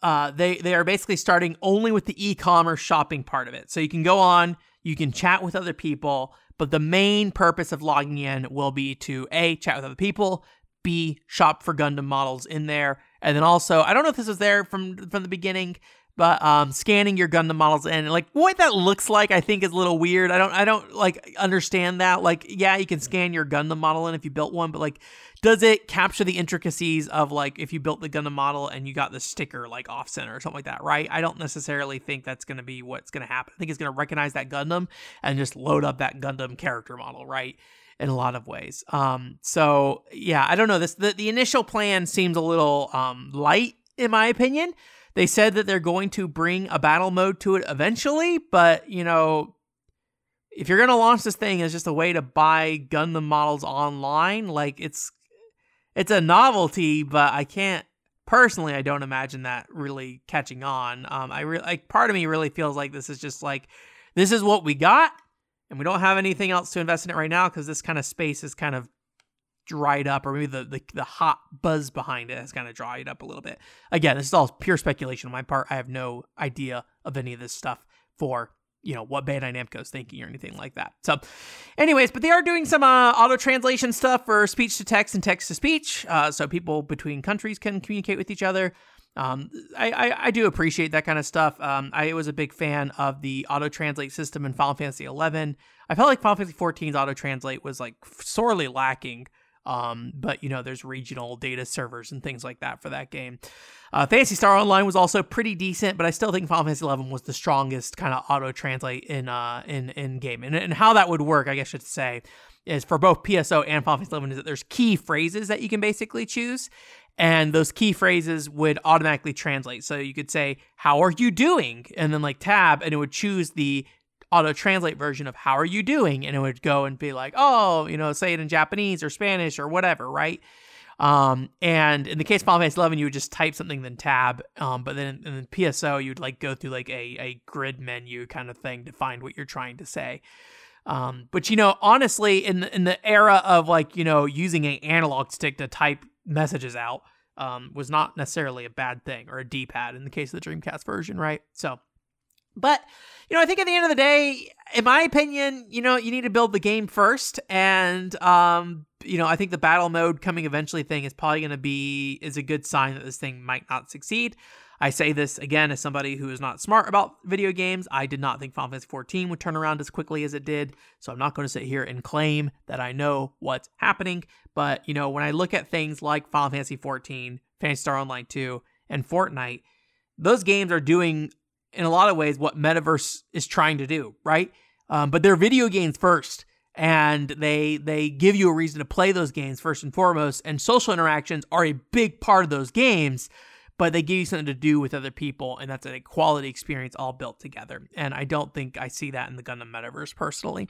uh, they they are basically starting only with the e-commerce shopping part of it. So you can go on, you can chat with other people, but the main purpose of logging in will be to a chat with other people, b shop for Gundam models in there, and then also I don't know if this was there from from the beginning, but um, scanning your Gundam models in, like what that looks like, I think is a little weird. I don't I don't like understand that. Like yeah, you can scan your Gundam model in if you built one, but like does it capture the intricacies of like if you built the Gundam model and you got the sticker like off center or something like that, right? I don't necessarily think that's going to be what's going to happen. I think it's going to recognize that Gundam and just load up that Gundam character model, right? In a lot of ways. Um, so yeah, I don't know. This the, the initial plan seems a little um light in my opinion. They said that they're going to bring a battle mode to it eventually, but you know, if you're gonna launch this thing as just a way to buy Gundam models online, like it's it's a novelty, but I can't personally. I don't imagine that really catching on. Um, I really like part of me really feels like this is just like this is what we got, and we don't have anything else to invest in it right now because this kind of space is kind of dried up, or maybe the, the the hot buzz behind it has kind of dried up a little bit. Again, this is all pure speculation on my part. I have no idea of any of this stuff for you know what Bandai Namco is thinking or anything like that. So, anyways, but they are doing some uh, auto translation stuff for speech to text and text to speech, uh, so people between countries can communicate with each other. Um, I, I, I do appreciate that kind of stuff. Um, I was a big fan of the auto translate system in Final Fantasy XI. I felt like Final Fantasy XIV's auto translate was like sorely lacking. Um, but you know, there's regional data servers and things like that for that game. Uh, Phantasy Star Online was also pretty decent, but I still think Final Fantasy XI was the strongest kind of auto translate in uh in in game. And and how that would work, I guess should say, is for both PSO and Final Fantasy XI is that there's key phrases that you can basically choose, and those key phrases would automatically translate. So you could say, "How are you doing?" and then like tab, and it would choose the auto translate version of how are you doing and it would go and be like oh you know say it in japanese or spanish or whatever right Um, and in the case of Final Fantasy 11, you would just type something then tab. Um, but then in, in PSO, you'd like go through like a a grid menu kind of thing to find what you're trying to say. Um, but you know, honestly, in the, in the era of like you know using an analog stick to type messages out, um, was not necessarily a bad thing or a D-pad in the case of the Dreamcast version, right? So, but you know, I think at the end of the day, in my opinion, you know, you need to build the game first, and um, you know, I think the battle mode coming eventually thing is probably going to be is a good sign that this thing might not succeed. I say this again as somebody who is not smart about video games. I did not think Final Fantasy 14 would turn around as quickly as it did, so I'm not going to sit here and claim that I know what's happening. But you know, when I look at things like Final Fantasy 14, Phantasy Star Online 2, and Fortnite, those games are doing in a lot of ways what Metaverse is trying to do, right? Um, but they're video games first and they they give you a reason to play those games first and foremost and social interactions are a big part of those games but they give you something to do with other people, and that's a quality experience all built together. And I don't think I see that in the Gundam Metaverse personally.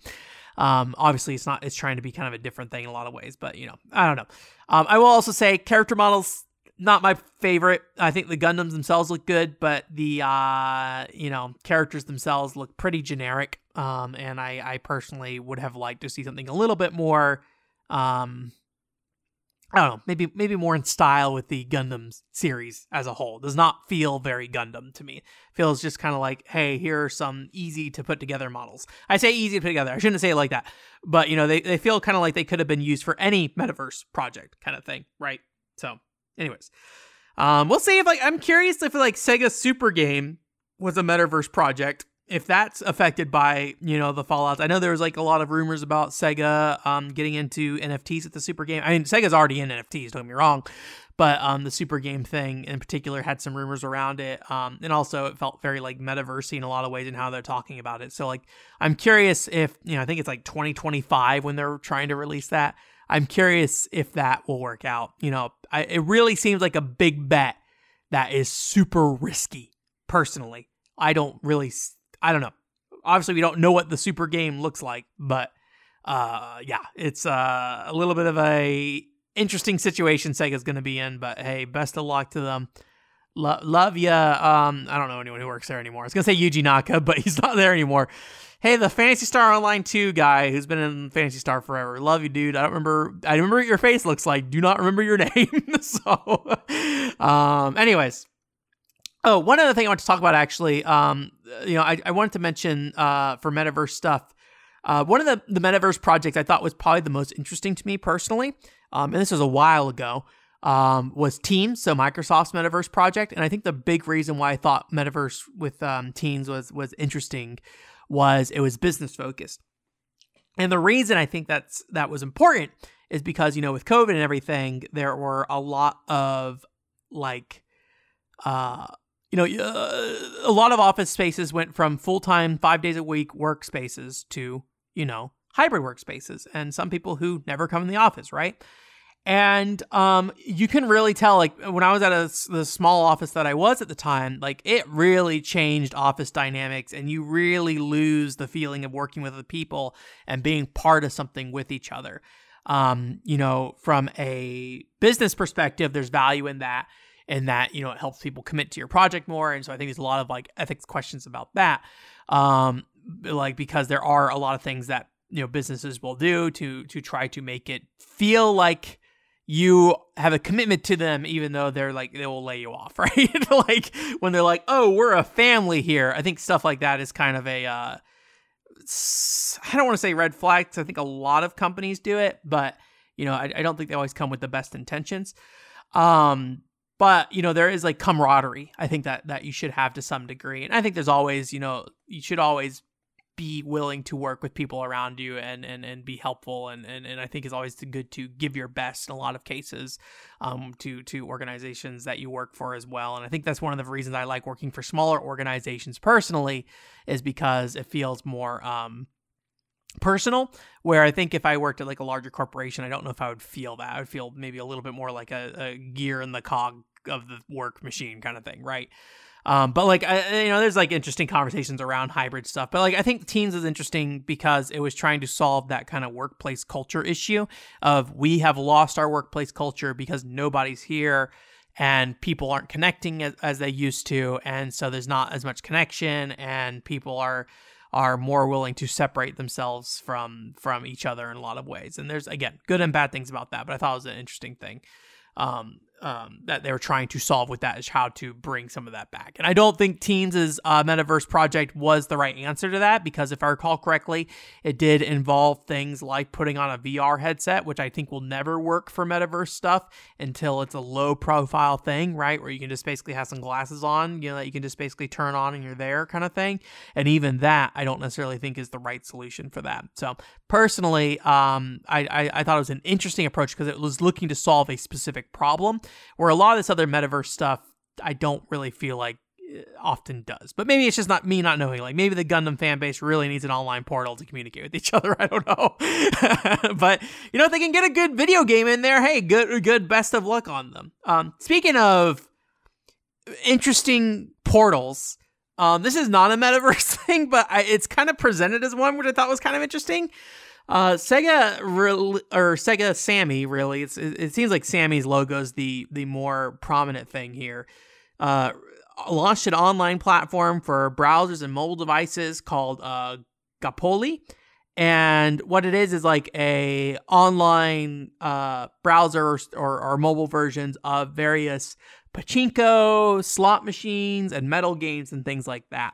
Um, obviously, it's not. It's trying to be kind of a different thing in a lot of ways, but you know, I don't know. Um, I will also say character models not my favorite. I think the Gundams themselves look good, but the uh, you know characters themselves look pretty generic. Um, and I I personally would have liked to see something a little bit more um I don't know, maybe maybe more in style with the Gundam series as a whole. Does not feel very Gundam to me. Feels just kind of like, hey, here are some easy to put together models. I say easy to put together. I shouldn't say it like that, but you know, they they feel kind of like they could have been used for any metaverse project kind of thing, right? So, anyways, um, we'll see if like I'm curious if like Sega Super Game was a metaverse project if that's affected by you know the fallouts i know there was like a lot of rumors about sega um, getting into nfts at the super game. I mean sega's already in nfts don't get me wrong but um, the super game thing in particular had some rumors around it um, and also it felt very like metaversy in a lot of ways in how they're talking about it. So like i'm curious if you know i think it's like 2025 when they're trying to release that i'm curious if that will work out you know I, it really seems like a big bet that is super risky personally i don't really I don't know. Obviously, we don't know what the super game looks like, but uh, yeah, it's uh, a little bit of a interesting situation Sega's going to be in. But hey, best of luck to them. Lo- love ya. Um, I don't know anyone who works there anymore. I was gonna say Yuji Naka, [laughs] but he's not there anymore. Hey, the Phantasy Star Online 2 guy who's been in Phantasy Star forever. Love you, dude. I don't remember. I remember what your face looks like. Do not remember your [laughs] name. so, um, anyways, Oh, one other thing I want to talk about actually, um, you know, I, I wanted to mention uh, for metaverse stuff. Uh, one of the, the metaverse projects I thought was probably the most interesting to me personally, um, and this was a while ago, um, was Teams, so Microsoft's metaverse project. And I think the big reason why I thought metaverse with um, Teams was was interesting was it was business focused. And the reason I think that's that was important is because you know with COVID and everything, there were a lot of like uh you know, uh, a lot of office spaces went from full time, five days a week workspaces to, you know, hybrid workspaces, and some people who never come in the office, right? And um, you can really tell, like when I was at a, the small office that I was at the time, like it really changed office dynamics, and you really lose the feeling of working with other people and being part of something with each other. Um, you know, from a business perspective, there's value in that and that you know it helps people commit to your project more and so i think there's a lot of like ethics questions about that um like because there are a lot of things that you know businesses will do to to try to make it feel like you have a commitment to them even though they're like they will lay you off [laughs] right? Like when they're like oh we're a family here i think stuff like that is kind of a uh i don't want to say red flags i think a lot of companies do it but you know I, I don't think they always come with the best intentions. Um but you know there is like camaraderie i think that that you should have to some degree and i think there's always you know you should always be willing to work with people around you and and, and be helpful and, and and i think it's always good to give your best in a lot of cases um to to organizations that you work for as well. And i think that's one of the reasons i like working for smaller organizations personally is because it feels more um personal. Where i think if i worked at like a larger corporation i don't know if i would feel that. I would feel maybe a little bit more like a, a gear in the cog of the work machine kind of thing, right? Um, but like I, you know, there's like interesting conversations around hybrid stuff. But like I think Teams is interesting because it was trying to solve that kind of workplace culture issue of we have lost our workplace culture because nobody's here and people aren't connecting as, as they used to, and so there's not as much connection, and people are are more willing to separate themselves from from each other in a lot of ways. And there's again good and bad things about that, but I thought it was an interesting thing. Um, um, that they were trying to solve with that is how to bring some of that back. And I don't think Teams' uh, metaverse project was the right answer to that because if I recall correctly, it did involve things like putting on a VR headset, which I think will never work for metaverse stuff until it's a low profile thing, right? Where you can just basically have some glasses on, you know, that you can just basically turn on and you're there kind of thing. And even that, I don't necessarily think is the right solution for that. So personally, um, I, I, I thought it was an interesting approach because it was looking to solve a specific problem where a lot of this other metaverse stuff I don't really feel like eh, often does. But maybe it's just not me not knowing. Like maybe the Gundam fan base really needs an online portal to communicate with each [laughs] other. I don't know. [laughs] but you know, if they can get a good video game in there, hey, good good best of luck on them. Um, speaking of interesting portals, um, this is not a metaverse [laughs] thing, but I, it's kind of presented as one, which I thought was kind of interesting. Uh, Sega re- or Sega Sammy really. It's it, seems like Sammy's logo is the the more prominent thing here. Uh, launched an online platform for browsers and mobile devices called uh, Gapoli. And what it is is like a online uh, browser or, or, or mobile versions of various pachinko, slot machines, and medal games and things like that.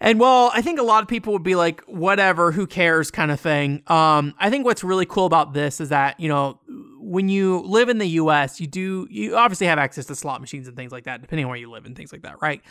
And well, I think a lot of people would be like, whatever, who cares kind of thing. Um, I think what's really cool about this is that, you know, when you live in the US, you do, you obviously have access to slot machines and things like that, depending on where you live and things like that, right?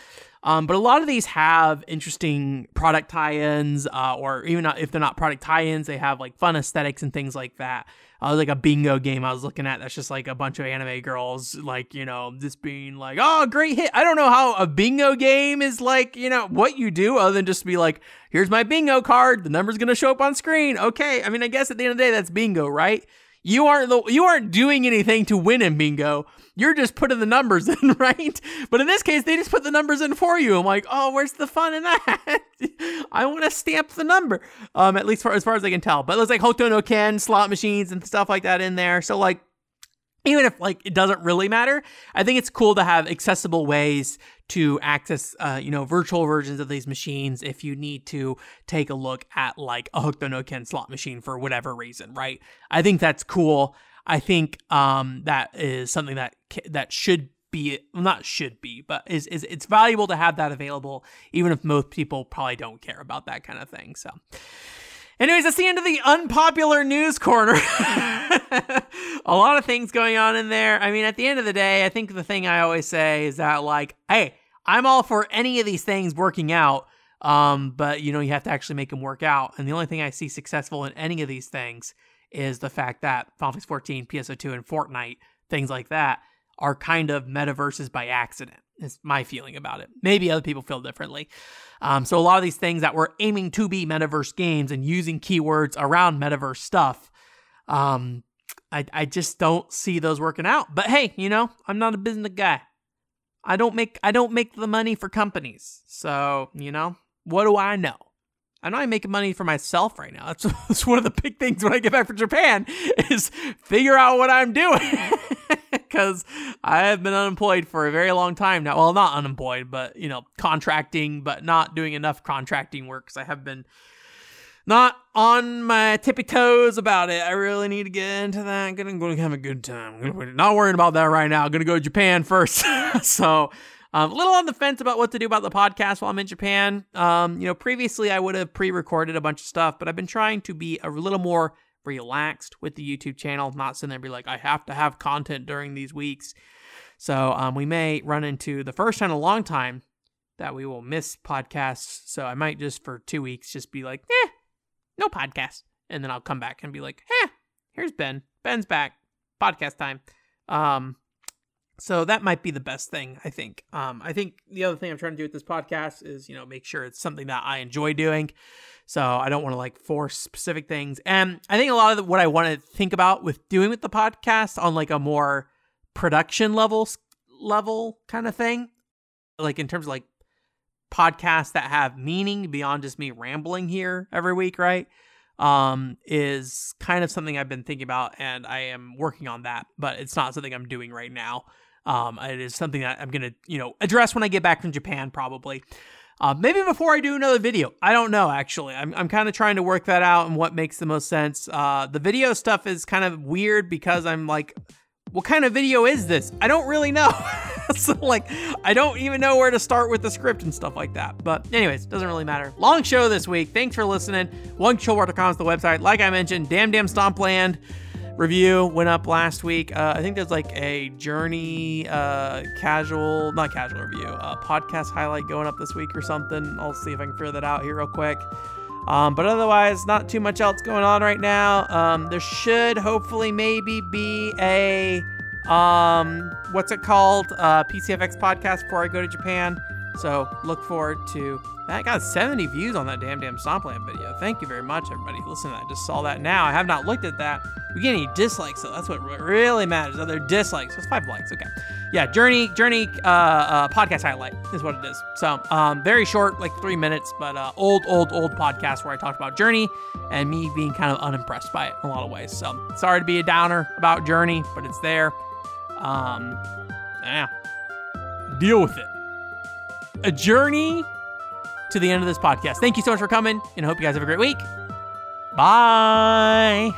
Um, but a lot of these have interesting product tie ins, uh, or even if they're not product tie ins, they have like fun aesthetics and things like that uh, like a bingo game I was looking at that's just like a bunch of anime girls, like, you know, just being like, oh, great hit. I don't know how a bingo game is like, you know, what you do other than just be like, here's my bingo card. The number's going to show up on screen. Okay. I mean, I guess at the end of the day, that's bingo, right? You aren't the, you aren't doing anything to win in bingo. You're just putting the numbers in, [laughs] right? But in this case, they just put the numbers in for you. I'm like, oh, where's the fun in that? [laughs] I want to stamp the number. Um, at least for, as far as I can tell. But there's like Hokuto no Ken slot machines and stuff like that in there. So like even if like it doesn't really matter i think it's cool to have accessible ways to access uh, you know virtual versions of these machines if you need to take a look at like a Hokuto no Ken slot machine for whatever reason right i think that's cool i think um, that is something that that should be well, not should be but is, is it's valuable to have that available even if most people probably don't care about that kind of thing so Anyways, that's the end of the unpopular news corner. [laughs] a lot of things going on in there. I mean, at the end of the day, I think the thing I always say is that, like, hey, I'm all for any of these things working out, um, but you know, you have to actually make them work out. And the only thing I see successful in any of these things is the fact that Final Fantasy 14, PSO2, and Fortnite, things like that, are kind of metaverses by accident. Is my feeling about it. Maybe other people feel differently. Um, so a lot of these things that were aiming to be metaverse games and using keywords around metaverse stuff, um, I I just don't see those working out. But hey, you know, I'm not a business guy. I don't make I don't make the money for companies. So you know, what do I know? I'm not making money for myself right now. That's, [laughs] that's one of the big things when I get back from Japan is figure out what I'm doing. [laughs] because I have been unemployed for a very long time now. Well, not unemployed, but you know, contracting, but not doing enough contracting work because I have been not on my tippy toes about it. I really need to get into that. I'm gonna have a good time. Not worrying about that right now. I'm gonna go to Japan first. [laughs] so. Um, a little on the fence about what to do about the podcast while I'm in Japan. Um, you know, previously I would have pre-recorded a bunch of stuff, but I've been trying to be a little more relaxed with the YouTube channel, not sitting there and be like, I have to have content during these weeks. So um, we may run into the first time in a long time that we will miss podcasts. So I might just for two weeks just be like, eh, no podcast. And then I'll come back and be like, eh, here's Ben. Ben's back. Podcast time. Um, so that might be the best thing, I think. Um, I think the other thing I'm trying to do with this podcast is, you know, make sure it's something that I enjoy doing. So I don't want to like force specific things. And I think a lot of the, what I want to think about with doing with the podcast on like a more production level level kind of thing like in terms of like podcasts that have meaning beyond just me rambling here every week, right? Um, is kind of something I've been thinking about, and I am working on that, but it's not something I'm doing right now. Um, it is something that I'm gonna, you know, address when I get back from Japan, probably. Uh, maybe before I do another video. I don't know, actually. I'm, I'm kind of trying to work that out and what makes the most sense. Uh, the video stuff is kind of weird because I'm like, what kind of video is this? I don't really know. [laughs] so, like, I don't even know where to start with the script and stuff like that. But, anyways, doesn't really matter. Long show this week. Thanks for listening. OneControlPort.com is the website. Like I mentioned, DamDam Stompland review went up last week. Uh, I think there's like a journey uh, casual, not casual review, podcast highlight going up this week or something. I'll see if I can figure that out here real quick. Um, but otherwise, not too much else going on right now. Um, there should hopefully maybe be a um, what's it called? Uh, PCFX podcast before I go to Japan. So look forward to that. Got 70 views on that DamDam Stompland video. Thank you very much, everybody. Listen, I just saw that now. I have not looked at that. We get any dislikes, so that's what really matters. Other dislikes. It's five likes. Okay. Yeah, Journey Journey uh, uh, podcast highlight is what it is. So um, very short, like three minutes, but uh, old old old podcast where I talked about Journey and me being kind of unimpressed by it in a lot of ways. So sorry to be a downer about Journey, but it's there. Um, yeah, deal with it. A journey to the end of this podcast. Thank you so much for coming, and I hope you guys have a great week. Bye.